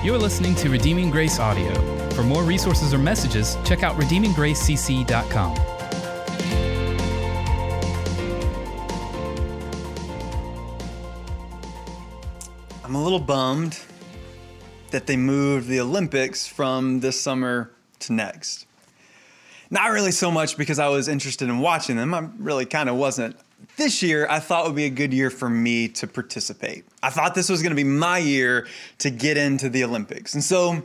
You're listening to Redeeming Grace Audio. For more resources or messages, check out redeeminggracecc.com. I'm a little bummed that they moved the Olympics from this summer to next. Not really so much because I was interested in watching them, I really kind of wasn't. This year, I thought would be a good year for me to participate. I thought this was going to be my year to get into the Olympics. And so,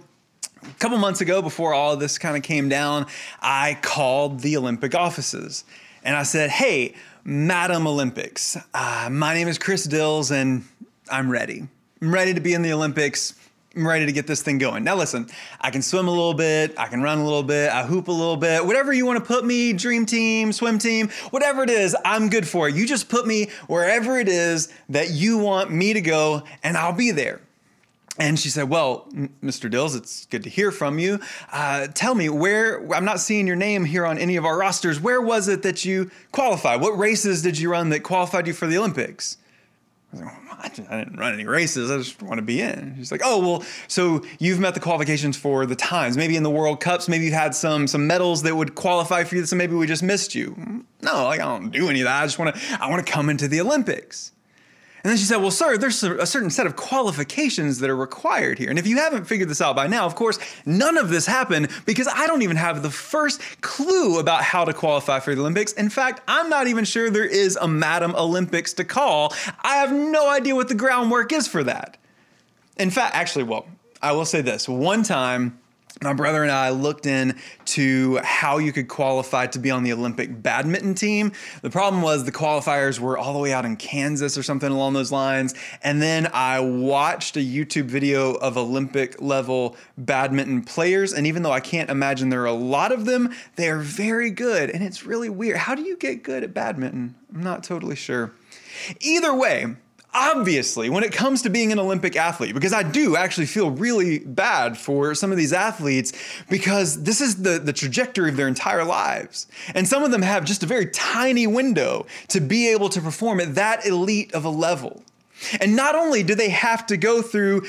a couple months ago, before all of this kind of came down, I called the Olympic offices and I said, Hey, Madam Olympics, uh, my name is Chris Dills and I'm ready. I'm ready to be in the Olympics. I'm ready to get this thing going. Now, listen, I can swim a little bit, I can run a little bit, I hoop a little bit, whatever you want to put me, dream team, swim team, whatever it is, I'm good for it. You just put me wherever it is that you want me to go, and I'll be there. And she said, Well, Mr. Dills, it's good to hear from you. Uh, tell me, where, I'm not seeing your name here on any of our rosters. Where was it that you qualified? What races did you run that qualified you for the Olympics? I was like, oh, I didn't run any races. I just want to be in. She's like, oh well, so you've met the qualifications for the times. Maybe in the World Cups, maybe you've had some some medals that would qualify for you. So maybe we just missed you. Mm, no, like I don't do any of that. I just want to I want to come into the Olympics. And then she said, Well, sir, there's a certain set of qualifications that are required here. And if you haven't figured this out by now, of course, none of this happened because I don't even have the first clue about how to qualify for the Olympics. In fact, I'm not even sure there is a Madam Olympics to call. I have no idea what the groundwork is for that. In fact, actually, well, I will say this one time, my brother and I looked into how you could qualify to be on the Olympic badminton team. The problem was the qualifiers were all the way out in Kansas or something along those lines. And then I watched a YouTube video of Olympic level badminton players. And even though I can't imagine there are a lot of them, they are very good. And it's really weird. How do you get good at badminton? I'm not totally sure. Either way, obviously, when it comes to being an Olympic athlete, because I do actually feel really bad for some of these athletes because this is the, the trajectory of their entire lives. And some of them have just a very tiny window to be able to perform at that elite of a level. And not only do they have to go through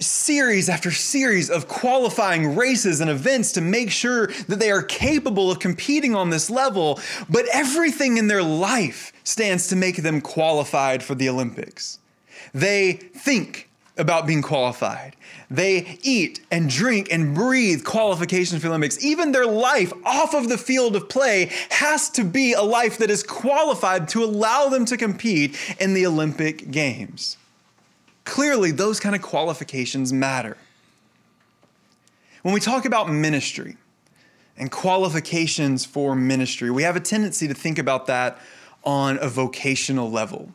series after series of qualifying races and events to make sure that they are capable of competing on this level, but everything in their life stands to make them qualified for the Olympics. They think about being qualified. They eat and drink and breathe qualifications for the Olympics. Even their life off of the field of play has to be a life that is qualified to allow them to compete in the Olympic Games. Clearly, those kind of qualifications matter. When we talk about ministry and qualifications for ministry, we have a tendency to think about that on a vocational level.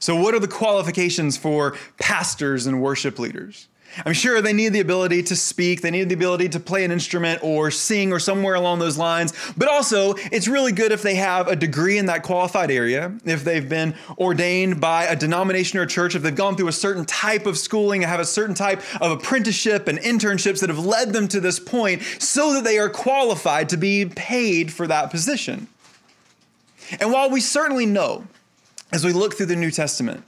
So, what are the qualifications for pastors and worship leaders? I'm sure they need the ability to speak, they need the ability to play an instrument or sing or somewhere along those lines. But also, it's really good if they have a degree in that qualified area, if they've been ordained by a denomination or a church, if they've gone through a certain type of schooling, have a certain type of apprenticeship and internships that have led them to this point so that they are qualified to be paid for that position. And while we certainly know, as we look through the New Testament,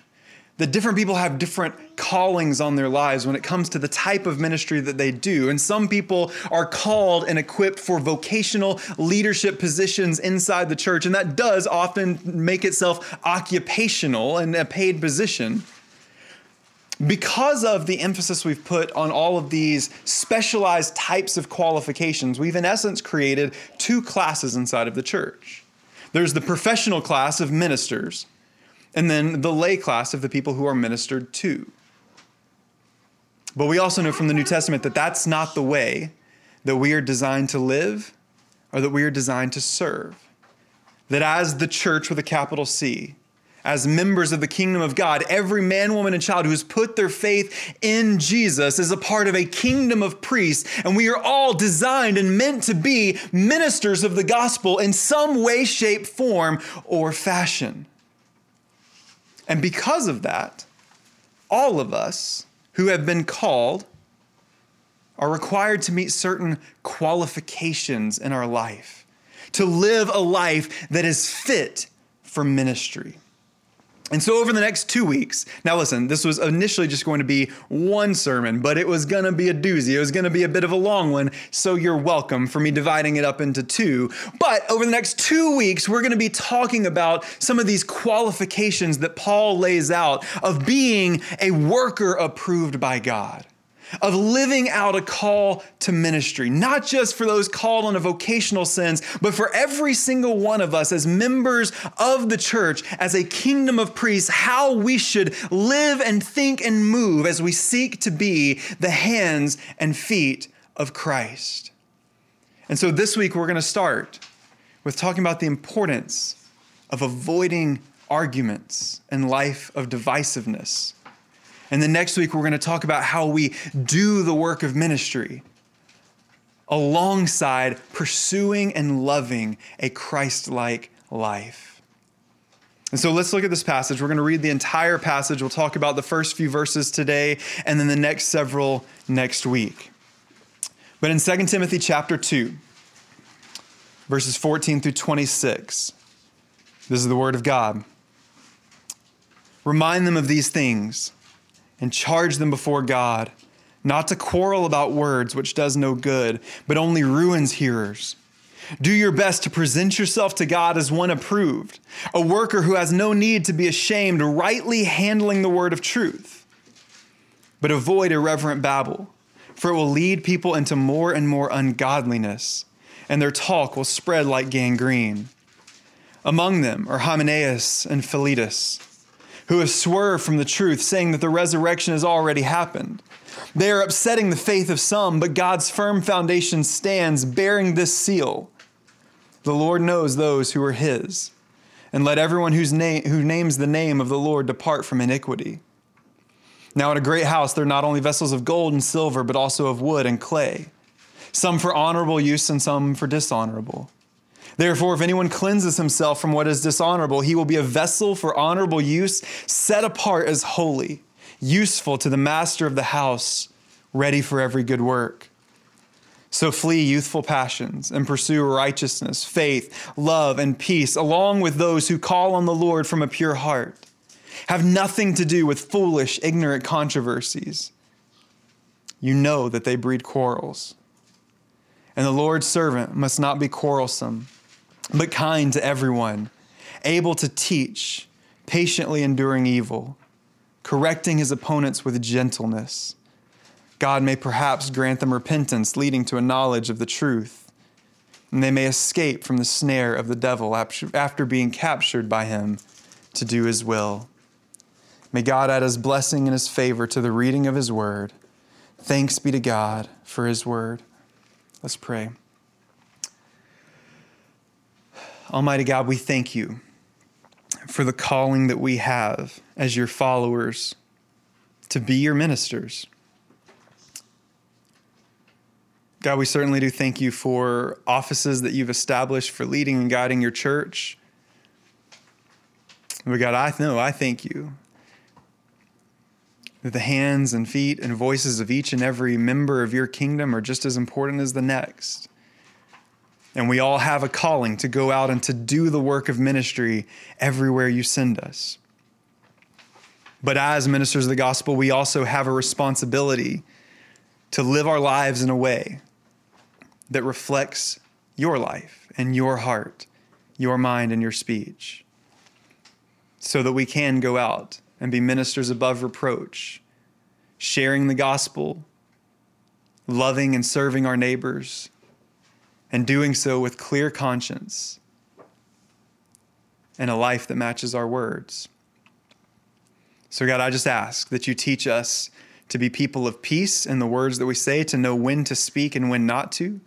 that different people have different callings on their lives when it comes to the type of ministry that they do. And some people are called and equipped for vocational leadership positions inside the church, and that does often make itself occupational and a paid position. Because of the emphasis we've put on all of these specialized types of qualifications, we've in essence created two classes inside of the church. There's the professional class of ministers and then the lay class of the people who are ministered to. But we also know from the New Testament that that's not the way that we are designed to live or that we are designed to serve. That as the church with a capital C, as members of the kingdom of God, every man, woman, and child who has put their faith in Jesus is a part of a kingdom of priests, and we are all designed and meant to be ministers of the gospel in some way, shape, form, or fashion. And because of that, all of us who have been called are required to meet certain qualifications in our life, to live a life that is fit for ministry. And so, over the next two weeks, now listen, this was initially just going to be one sermon, but it was going to be a doozy. It was going to be a bit of a long one. So, you're welcome for me dividing it up into two. But over the next two weeks, we're going to be talking about some of these qualifications that Paul lays out of being a worker approved by God of living out a call to ministry, not just for those called on a vocational sense, but for every single one of us as members of the church, as a kingdom of priests, how we should live and think and move as we seek to be the hands and feet of Christ. And so this week we're going to start with talking about the importance of avoiding arguments and life of divisiveness and then next week, we're going to talk about how we do the work of ministry alongside pursuing and loving a Christ like life. And so let's look at this passage. We're going to read the entire passage. We'll talk about the first few verses today and then the next several next week. But in 2 Timothy chapter 2, verses 14 through 26, this is the word of God. Remind them of these things and charge them before God, not to quarrel about words, which does no good, but only ruins hearers. Do your best to present yourself to God as one approved, a worker who has no need to be ashamed, rightly handling the word of truth. But avoid irreverent babble, for it will lead people into more and more ungodliness, and their talk will spread like gangrene. Among them are Hymenaeus and Philetus who have swerved from the truth, saying that the resurrection has already happened. They are upsetting the faith of some, but God's firm foundation stands, bearing this seal The Lord knows those who are his. And let everyone whose name, who names the name of the Lord depart from iniquity. Now, in a great house, there are not only vessels of gold and silver, but also of wood and clay, some for honorable use and some for dishonorable. Therefore, if anyone cleanses himself from what is dishonorable, he will be a vessel for honorable use, set apart as holy, useful to the master of the house, ready for every good work. So flee youthful passions and pursue righteousness, faith, love, and peace, along with those who call on the Lord from a pure heart. Have nothing to do with foolish, ignorant controversies. You know that they breed quarrels. And the Lord's servant must not be quarrelsome but kind to everyone, able to teach, patiently enduring evil, correcting his opponents with gentleness. God may perhaps grant them repentance, leading to a knowledge of the truth, and they may escape from the snare of the devil after being captured by him to do his will. May God add his blessing and his favor to the reading of his word. Thanks be to God for his word. Let's pray. Almighty God, we thank you for the calling that we have as your followers to be your ministers. God, we certainly do thank you for offices that you've established for leading and guiding your church. But God, I know, I thank you that the hands and feet and voices of each and every member of your kingdom are just as important as the next. And we all have a calling to go out and to do the work of ministry everywhere you send us. But as ministers of the gospel, we also have a responsibility to live our lives in a way that reflects your life and your heart, your mind, and your speech, so that we can go out and be ministers above reproach, sharing the gospel, loving and serving our neighbors and doing so with clear conscience and a life that matches our words. So, God, I just ask that you teach us to be people of peace in the words that we say, to know when to speak and when not to,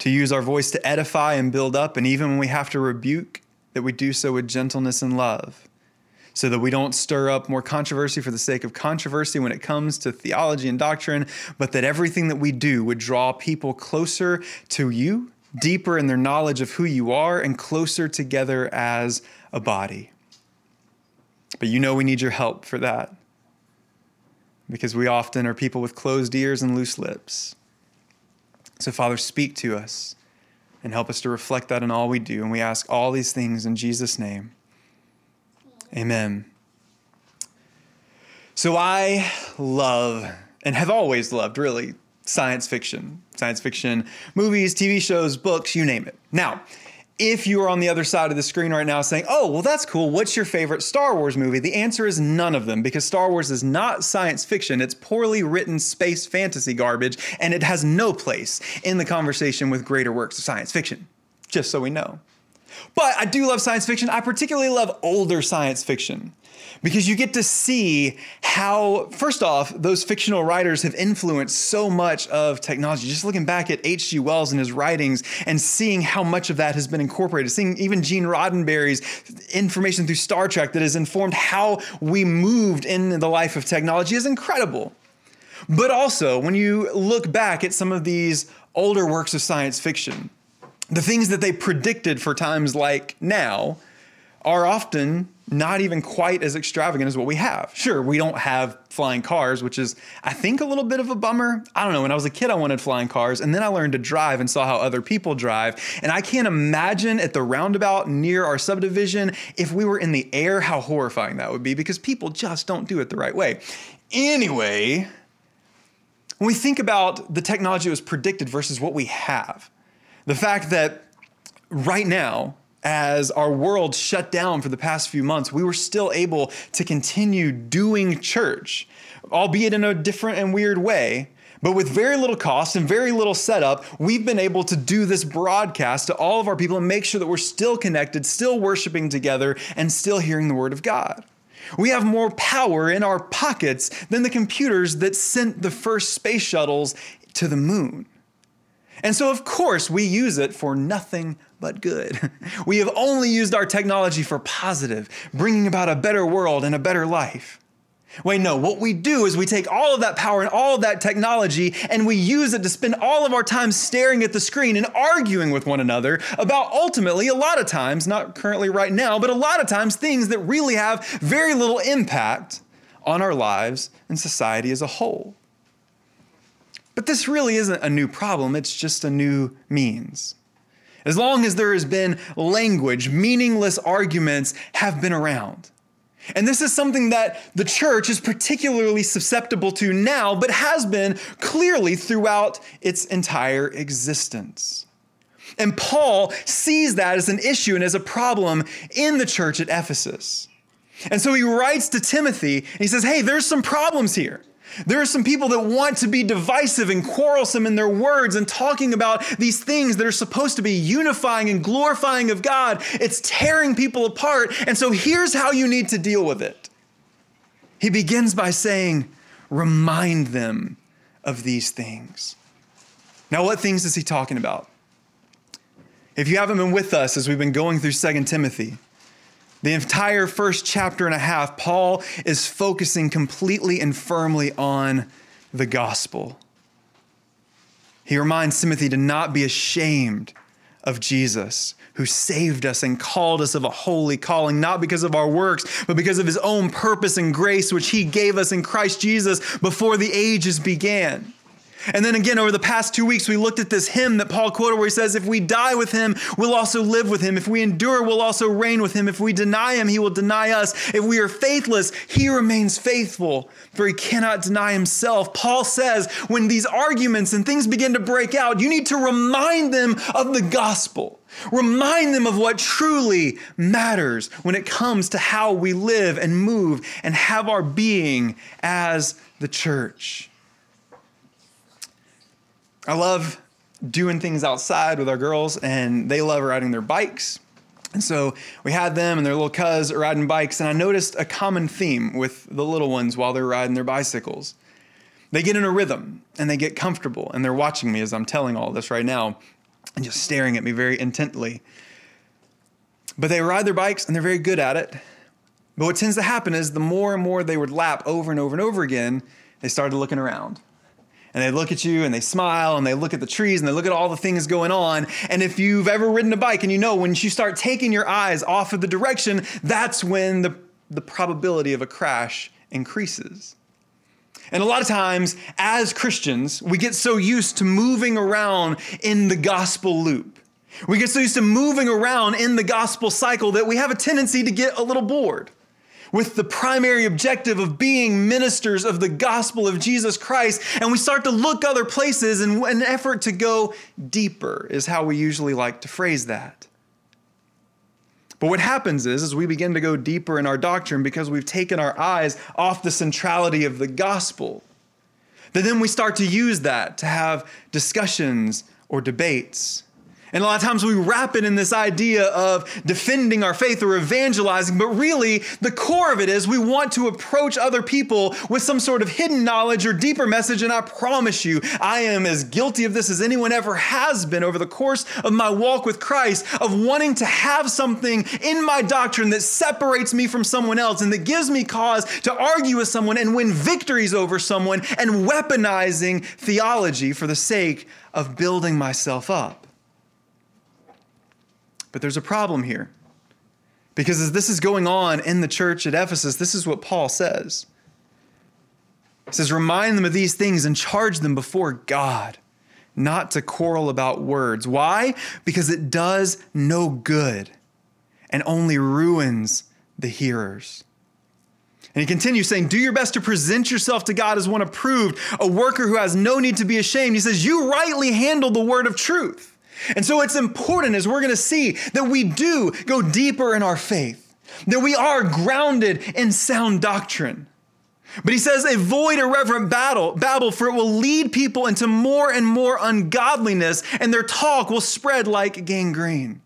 to use our voice to edify and build up, and even when we have to rebuke, that we do so with gentleness and love so that we don't stir up more controversy for the sake of controversy when it comes to theology and doctrine, but that everything that we do would draw people closer to you, deeper in their knowledge of who you are, and closer together as a body. But you know we need your help for that because we often are people with closed ears and loose lips. So, Father, speak to us and help us to reflect that in all we do. And we ask all these things in Jesus' name. Amen. So I love and have always loved really science fiction. Science fiction movies, TV shows, books, you name it. Now, if you are on the other side of the screen right now saying, oh, well, that's cool. What's your favorite Star Wars movie? The answer is none of them because Star Wars is not science fiction. It's poorly written space fantasy garbage, and it has no place in the conversation with greater works of science fiction, just so we know. But I do love science fiction. I particularly love older science fiction because you get to see how, first off, those fictional writers have influenced so much of technology. Just looking back at H.G. Wells and his writings and seeing how much of that has been incorporated, seeing even Gene Roddenberry's information through Star Trek that has informed how we moved in the life of technology is incredible. But also, when you look back at some of these older works of science fiction, the things that they predicted for times like now are often not even quite as extravagant as what we have. Sure, we don't have flying cars, which is, I think, a little bit of a bummer. I don't know. When I was a kid, I wanted flying cars, and then I learned to drive and saw how other people drive. And I can't imagine at the roundabout near our subdivision, if we were in the air, how horrifying that would be because people just don't do it the right way. Anyway, when we think about the technology that was predicted versus what we have, the fact that right now, as our world shut down for the past few months, we were still able to continue doing church, albeit in a different and weird way. But with very little cost and very little setup, we've been able to do this broadcast to all of our people and make sure that we're still connected, still worshiping together, and still hearing the Word of God. We have more power in our pockets than the computers that sent the first space shuttles to the moon. And so, of course, we use it for nothing but good. We have only used our technology for positive, bringing about a better world and a better life. Wait, no, what we do is we take all of that power and all of that technology and we use it to spend all of our time staring at the screen and arguing with one another about ultimately, a lot of times, not currently right now, but a lot of times, things that really have very little impact on our lives and society as a whole. But this really isn't a new problem, it's just a new means. As long as there has been language, meaningless arguments have been around. And this is something that the church is particularly susceptible to now, but has been clearly throughout its entire existence. And Paul sees that as an issue and as a problem in the church at Ephesus. And so he writes to Timothy and he says, Hey, there's some problems here. There are some people that want to be divisive and quarrelsome in their words and talking about these things that are supposed to be unifying and glorifying of God. It's tearing people apart. And so here's how you need to deal with it. He begins by saying, remind them of these things. Now, what things is he talking about? If you haven't been with us as we've been going through 2 Timothy, the entire first chapter and a half, Paul is focusing completely and firmly on the gospel. He reminds Timothy to not be ashamed of Jesus, who saved us and called us of a holy calling, not because of our works, but because of his own purpose and grace, which he gave us in Christ Jesus before the ages began. And then again, over the past two weeks, we looked at this hymn that Paul quoted where he says, If we die with him, we'll also live with him. If we endure, we'll also reign with him. If we deny him, he will deny us. If we are faithless, he remains faithful, for he cannot deny himself. Paul says, when these arguments and things begin to break out, you need to remind them of the gospel. Remind them of what truly matters when it comes to how we live and move and have our being as the church. I love doing things outside with our girls, and they love riding their bikes. And so we had them and their little cuz riding bikes, and I noticed a common theme with the little ones while they're riding their bicycles. They get in a rhythm and they get comfortable, and they're watching me as I'm telling all this right now and just staring at me very intently. But they ride their bikes and they're very good at it. But what tends to happen is the more and more they would lap over and over and over again, they started looking around and they look at you and they smile and they look at the trees and they look at all the things going on. And if you've ever ridden a bike and you know when you start taking your eyes off of the direction, that's when the, the probability of a crash increases. And a lot of times, as Christians, we get so used to moving around in the gospel loop. We get so used to moving around in the gospel cycle that we have a tendency to get a little bored. With the primary objective of being ministers of the gospel of Jesus Christ, and we start to look other places in an effort to go deeper, is how we usually like to phrase that. But what happens is, as we begin to go deeper in our doctrine because we've taken our eyes off the centrality of the gospel, that then we start to use that to have discussions or debates. And a lot of times we wrap it in this idea of defending our faith or evangelizing, but really the core of it is we want to approach other people with some sort of hidden knowledge or deeper message. And I promise you, I am as guilty of this as anyone ever has been over the course of my walk with Christ, of wanting to have something in my doctrine that separates me from someone else and that gives me cause to argue with someone and win victories over someone and weaponizing theology for the sake of building myself up. But there's a problem here. Because as this is going on in the church at Ephesus, this is what Paul says. He says, Remind them of these things and charge them before God, not to quarrel about words. Why? Because it does no good and only ruins the hearers. And he continues saying, Do your best to present yourself to God as one approved, a worker who has no need to be ashamed. He says, You rightly handle the word of truth. And so it's important, as we're going to see, that we do go deeper in our faith, that we are grounded in sound doctrine. But he says, avoid irreverent battle, babble, for it will lead people into more and more ungodliness, and their talk will spread like gangrene.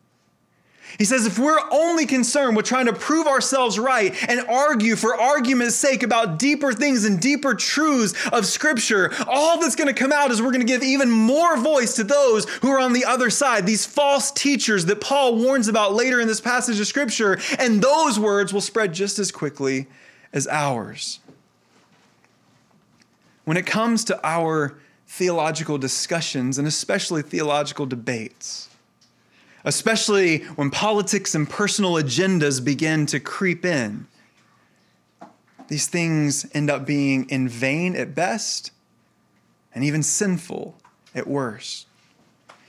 He says if we're only concerned with trying to prove ourselves right and argue for argument's sake about deeper things and deeper truths of Scripture, all that's going to come out is we're going to give even more voice to those who are on the other side, these false teachers that Paul warns about later in this passage of Scripture, and those words will spread just as quickly as ours. When it comes to our theological discussions and especially theological debates, especially when politics and personal agendas begin to creep in. These things end up being in vain at best and even sinful at worst.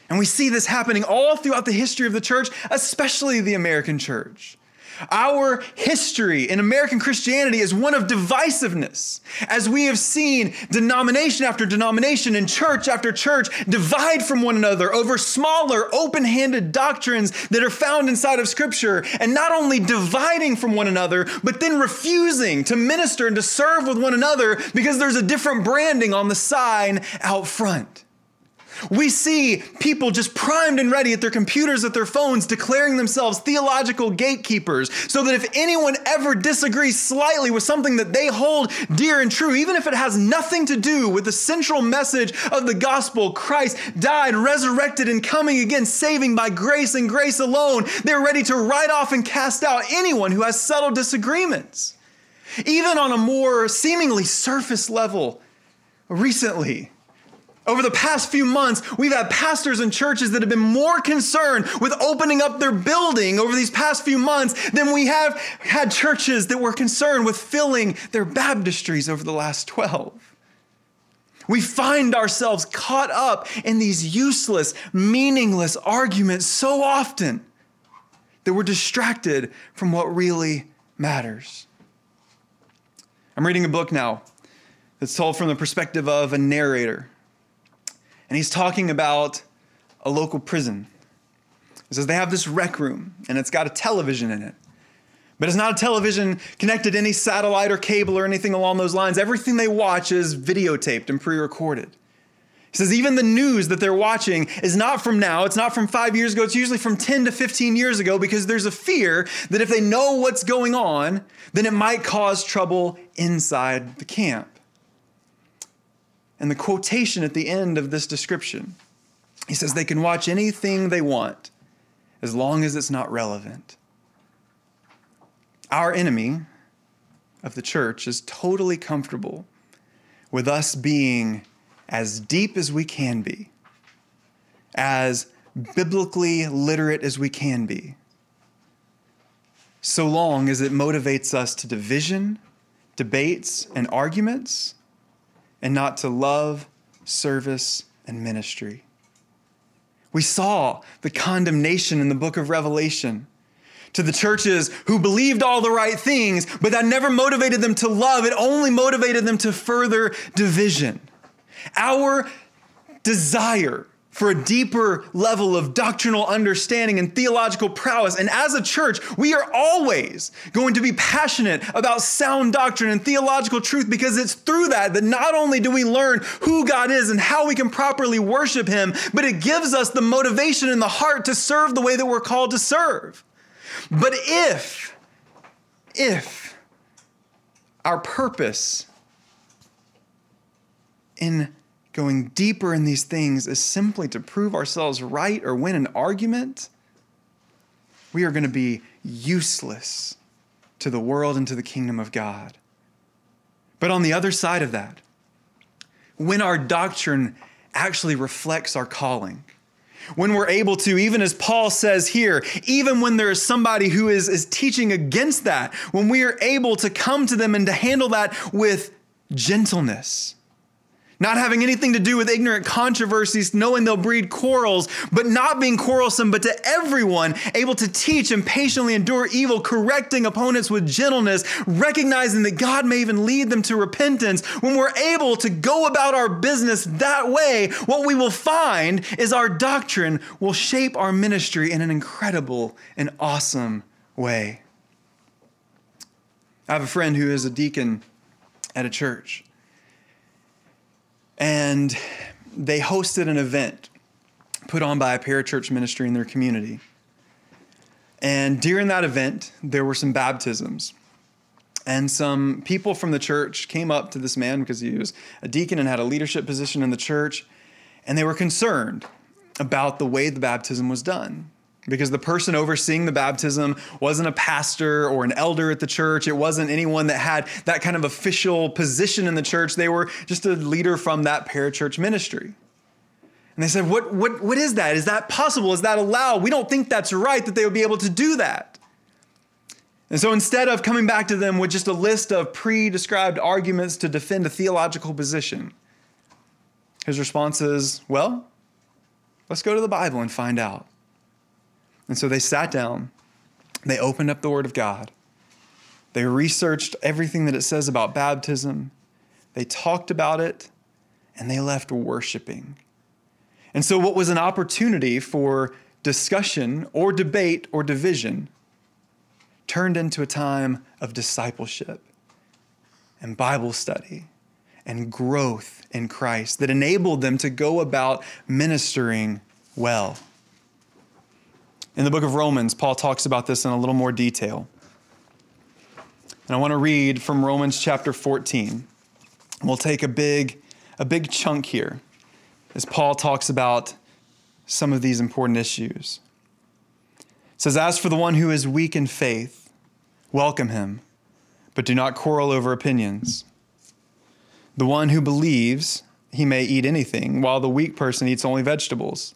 And we see this happening all throughout the history of the church, especially the American church. Our history in American Christianity is one of divisiveness, as we have seen denomination after denomination and church after church divide from one another over smaller, open handed doctrines that are found inside of Scripture, and not only dividing from one another, but then refusing to minister and to serve with one another because there's a different branding on the sign out front. We see people just primed and ready at their computers, at their phones, declaring themselves theological gatekeepers, so that if anyone ever disagrees slightly with something that they hold dear and true, even if it has nothing to do with the central message of the gospel Christ died, resurrected, and coming again, saving by grace and grace alone they're ready to write off and cast out anyone who has subtle disagreements. Even on a more seemingly surface level, recently, over the past few months, we've had pastors and churches that have been more concerned with opening up their building over these past few months than we have had churches that were concerned with filling their baptistries over the last 12. We find ourselves caught up in these useless, meaningless arguments so often that we're distracted from what really matters. I'm reading a book now that's told from the perspective of a narrator and he's talking about a local prison. He says they have this rec room and it's got a television in it. But it's not a television connected to any satellite or cable or anything along those lines. Everything they watch is videotaped and pre recorded. He says even the news that they're watching is not from now, it's not from five years ago, it's usually from 10 to 15 years ago because there's a fear that if they know what's going on, then it might cause trouble inside the camp and the quotation at the end of this description. He says they can watch anything they want as long as it's not relevant. Our enemy of the church is totally comfortable with us being as deep as we can be, as biblically literate as we can be, so long as it motivates us to division, debates, and arguments and not to love, service, and ministry. We saw the condemnation in the book of Revelation to the churches who believed all the right things, but that never motivated them to love. It only motivated them to further division. Our desire for a deeper level of doctrinal understanding and theological prowess. And as a church, we are always going to be passionate about sound doctrine and theological truth because it's through that that not only do we learn who God is and how we can properly worship Him, but it gives us the motivation in the heart to serve the way that we're called to serve. But if, if our purpose in going deeper in these things is simply to prove ourselves right or win an argument, we are going to be useless to the world and to the kingdom of God. But on the other side of that, when our doctrine actually reflects our calling, when we're able to, even as Paul says here, even when there is somebody who is, is teaching against that, when we are able to come to them and to handle that with gentleness, not having anything to do with ignorant controversies, knowing they'll breed quarrels, but not being quarrelsome, but to everyone, able to teach and patiently endure evil, correcting opponents with gentleness, recognizing that God may even lead them to repentance. When we're able to go about our business that way, what we will find is our doctrine will shape our ministry in an incredible and awesome way. I have a friend who is a deacon at a church and they hosted an event put on by a parachurch ministry in their community. And during that event, there were some baptisms. And some people from the church came up to this man because he was a deacon and had a leadership position in the church. And they were concerned about the way the baptism was done because the person overseeing the baptism wasn't a pastor or an elder at the church. It wasn't anyone that had that kind of official position in the church. They were just a leader from that parachurch ministry. And they said, what, what, what is that? Is that possible? Is that allowed? We don't think that's right that they would be able to do that. And so instead of coming back to them with just a list of pre described arguments to defend a theological position, his response is, well, let's go to the Bible and find out. And so they sat down, they opened up the Word of God, they researched everything that it says about baptism, they talked about it, and they left worshiping. And so, what was an opportunity for discussion or debate or division turned into a time of discipleship and Bible study and growth in Christ that enabled them to go about ministering well. In the book of Romans, Paul talks about this in a little more detail. And I want to read from Romans chapter 14. We'll take a big, a big chunk here as Paul talks about some of these important issues. It says, As for the one who is weak in faith, welcome him, but do not quarrel over opinions. The one who believes he may eat anything, while the weak person eats only vegetables.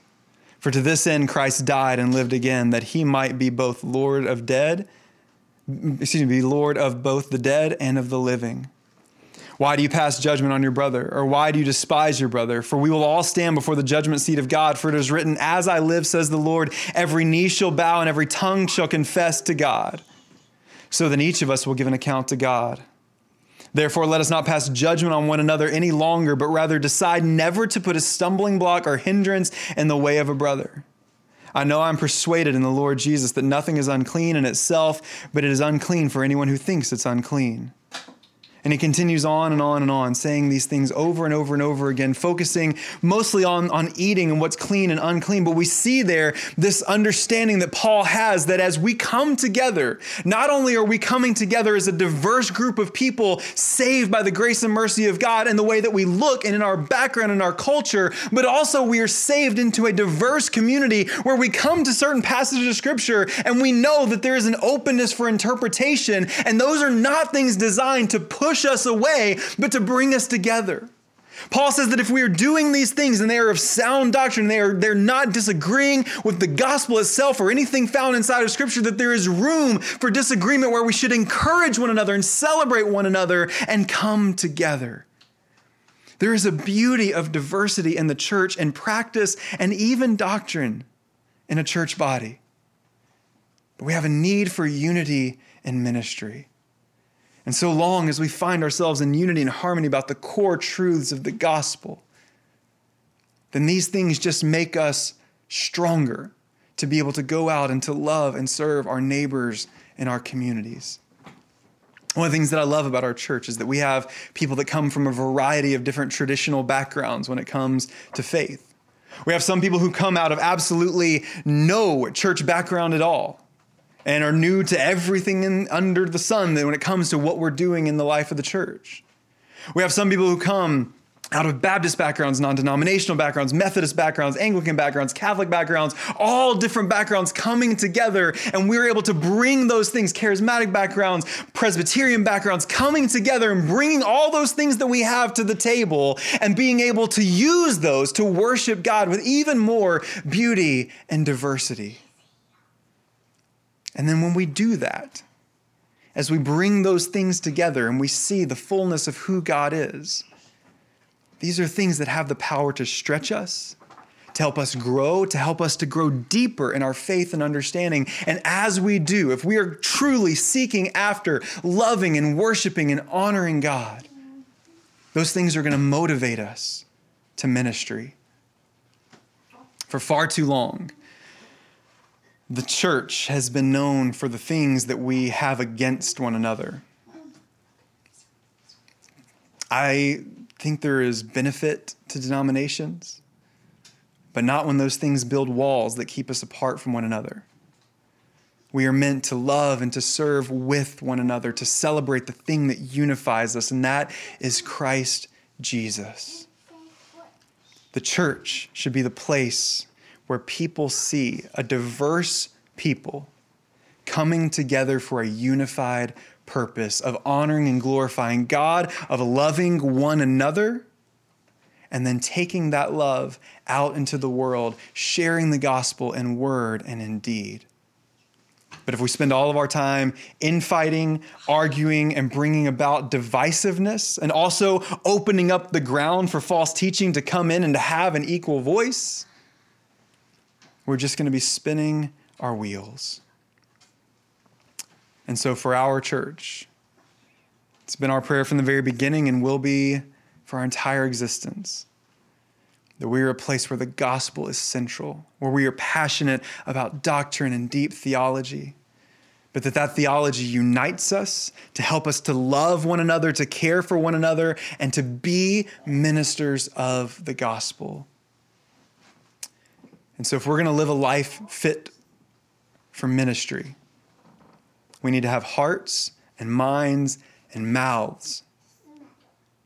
For to this end Christ died and lived again, that he might be both Lord of dead, excuse me, be Lord of both the dead and of the living. Why do you pass judgment on your brother? Or why do you despise your brother? For we will all stand before the judgment seat of God. For it is written, As I live, says the Lord, every knee shall bow and every tongue shall confess to God. So then each of us will give an account to God. Therefore, let us not pass judgment on one another any longer, but rather decide never to put a stumbling block or hindrance in the way of a brother. I know I'm persuaded in the Lord Jesus that nothing is unclean in itself, but it is unclean for anyone who thinks it's unclean. And he continues on and on and on, saying these things over and over and over again, focusing mostly on, on eating and what's clean and unclean. But we see there this understanding that Paul has that as we come together, not only are we coming together as a diverse group of people saved by the grace and mercy of God in the way that we look and in our background and our culture, but also we are saved into a diverse community where we come to certain passages of scripture and we know that there is an openness for interpretation. And those are not things designed to push push us away, but to bring us together. Paul says that if we are doing these things and they are of sound doctrine, they are they're not disagreeing with the gospel itself or anything found inside of scripture, that there is room for disagreement where we should encourage one another and celebrate one another and come together. There is a beauty of diversity in the church and practice and even doctrine in a church body. But we have a need for unity in ministry. And so long as we find ourselves in unity and harmony about the core truths of the gospel, then these things just make us stronger to be able to go out and to love and serve our neighbors and our communities. One of the things that I love about our church is that we have people that come from a variety of different traditional backgrounds when it comes to faith. We have some people who come out of absolutely no church background at all and are new to everything in, under the sun when it comes to what we're doing in the life of the church. We have some people who come out of Baptist backgrounds, non denominational backgrounds, Methodist backgrounds, Anglican backgrounds, Catholic backgrounds, all different backgrounds coming together. And we're able to bring those things, charismatic backgrounds, Presbyterian backgrounds, coming together and bringing all those things that we have to the table and being able to use those to worship God with even more beauty and diversity. And then when we do that, as we bring those things together and we see the fullness of who God is, these are things that have the power to stretch us, to help us grow, to help us to grow deeper in our faith and understanding. And as we do, if we are truly seeking after loving and worshiping and honoring God, those things are going to motivate us to ministry. For far too long, the church has been known for the things that we have against one another. I think there is benefit to denominations, but not when those things build walls that keep us apart from one another. We are meant to love and to serve with one another, to celebrate the thing that unifies us, and that is Christ Jesus. The church should be the place where people see a diverse people coming together for a unified purpose of honoring and glorifying God, of loving one another, and then taking that love out into the world, sharing the gospel in word and in deed. But if we spend all of our time infighting, arguing, and bringing about divisiveness, and also opening up the ground for false teaching to come in and to have an equal voice, we're just going to be spinning our wheels. And so, for our church, it's been our prayer from the very beginning and will be for our entire existence that we are a place where the gospel is central, where we are passionate about doctrine and deep theology, but that that theology unites us to help us to love one another, to care for one another, and to be ministers of the gospel. And so, if we're going to live a life fit for ministry, we need to have hearts and minds and mouths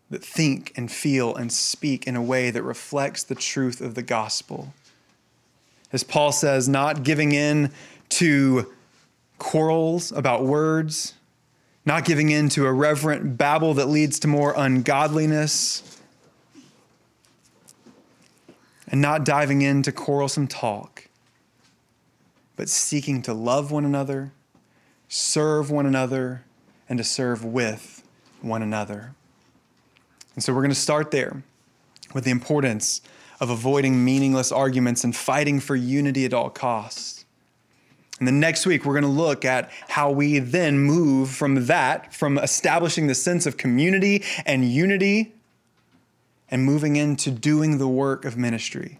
that think and feel and speak in a way that reflects the truth of the gospel. As Paul says, not giving in to quarrels about words, not giving in to irreverent babble that leads to more ungodliness and not diving into quarrelsome talk, but seeking to love one another, serve one another, and to serve with one another. And so we're going to start there with the importance of avoiding meaningless arguments and fighting for unity at all costs. And then next week, we're going to look at how we then move from that, from establishing the sense of community and unity and moving into doing the work of ministry,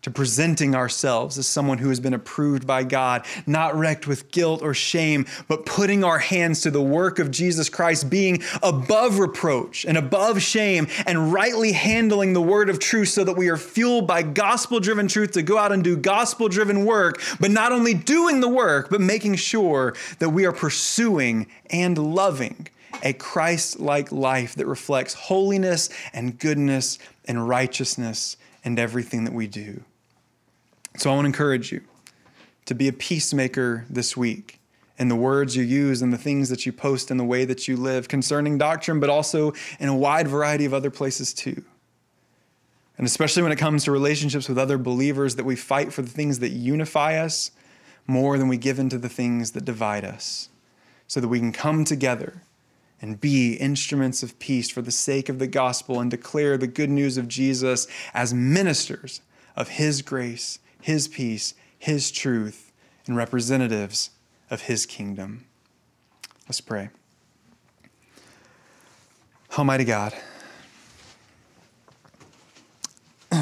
to presenting ourselves as someone who has been approved by God, not wrecked with guilt or shame, but putting our hands to the work of Jesus Christ, being above reproach and above shame, and rightly handling the word of truth so that we are fueled by gospel driven truth to go out and do gospel driven work, but not only doing the work, but making sure that we are pursuing and loving a Christ like life that reflects holiness and goodness and righteousness in everything that we do. So I want to encourage you to be a peacemaker this week in the words you use and the things that you post and the way that you live concerning doctrine, but also in a wide variety of other places too. And especially when it comes to relationships with other believers, that we fight for the things that unify us more than we give into the things that divide us, so that we can come together and be instruments of peace for the sake of the gospel and declare the good news of Jesus as ministers of His grace, His peace, His truth, and representatives of His kingdom. Let's pray. Almighty God,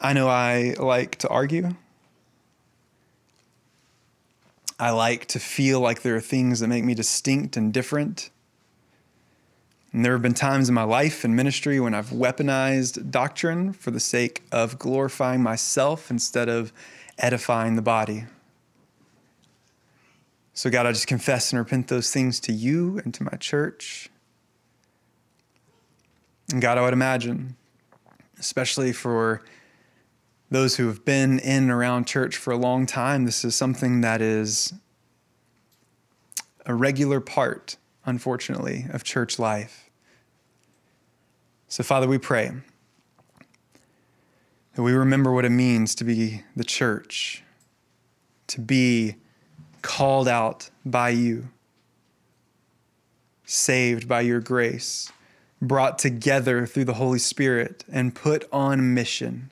I know I like to argue. I like to feel like there are things that make me distinct and different. And there have been times in my life and ministry when I've weaponized doctrine for the sake of glorifying myself instead of edifying the body. So, God, I just confess and repent those things to you and to my church. And God, I would imagine, especially for those who have been in and around church for a long time, this is something that is a regular part, unfortunately, of church life. So, Father, we pray that we remember what it means to be the church, to be called out by you, saved by your grace, brought together through the Holy Spirit, and put on mission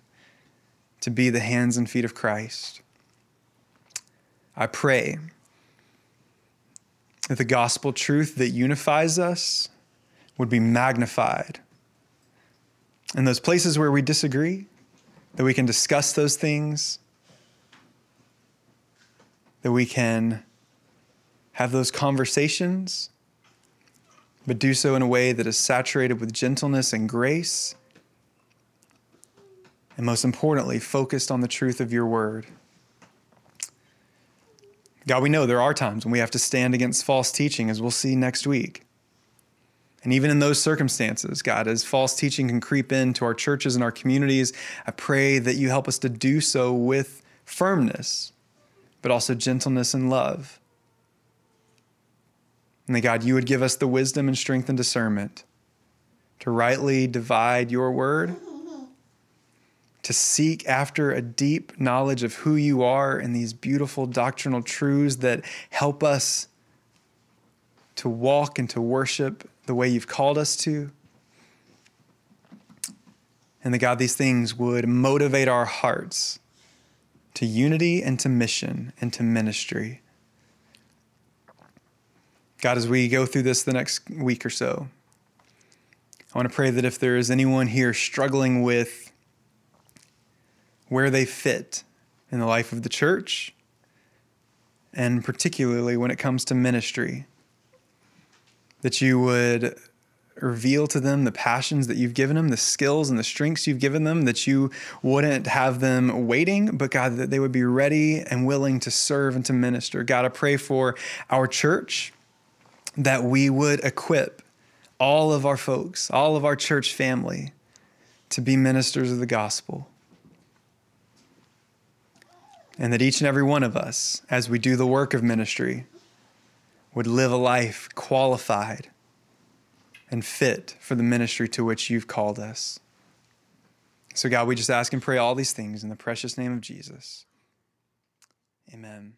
to be the hands and feet of Christ. I pray that the gospel truth that unifies us would be magnified. In those places where we disagree, that we can discuss those things, that we can have those conversations, but do so in a way that is saturated with gentleness and grace and most importantly, focused on the truth of your word. God, we know there are times when we have to stand against false teaching, as we'll see next week. And even in those circumstances, God, as false teaching can creep into our churches and our communities, I pray that you help us to do so with firmness, but also gentleness and love. And that, God, you would give us the wisdom and strength and discernment to rightly divide your word to seek after a deep knowledge of who you are and these beautiful doctrinal truths that help us to walk and to worship the way you've called us to. And that God, these things would motivate our hearts to unity and to mission and to ministry. God, as we go through this the next week or so, I want to pray that if there is anyone here struggling with where they fit in the life of the church, and particularly when it comes to ministry. That you would reveal to them the passions that you've given them, the skills and the strengths you've given them, that you wouldn't have them waiting, but God, that they would be ready and willing to serve and to minister. God, I pray for our church that we would equip all of our folks, all of our church family to be ministers of the gospel and that each and every one of us, as we do the work of ministry, would live a life qualified and fit for the ministry to which you've called us. So, God, we just ask and pray all these things in the precious name of Jesus. Amen.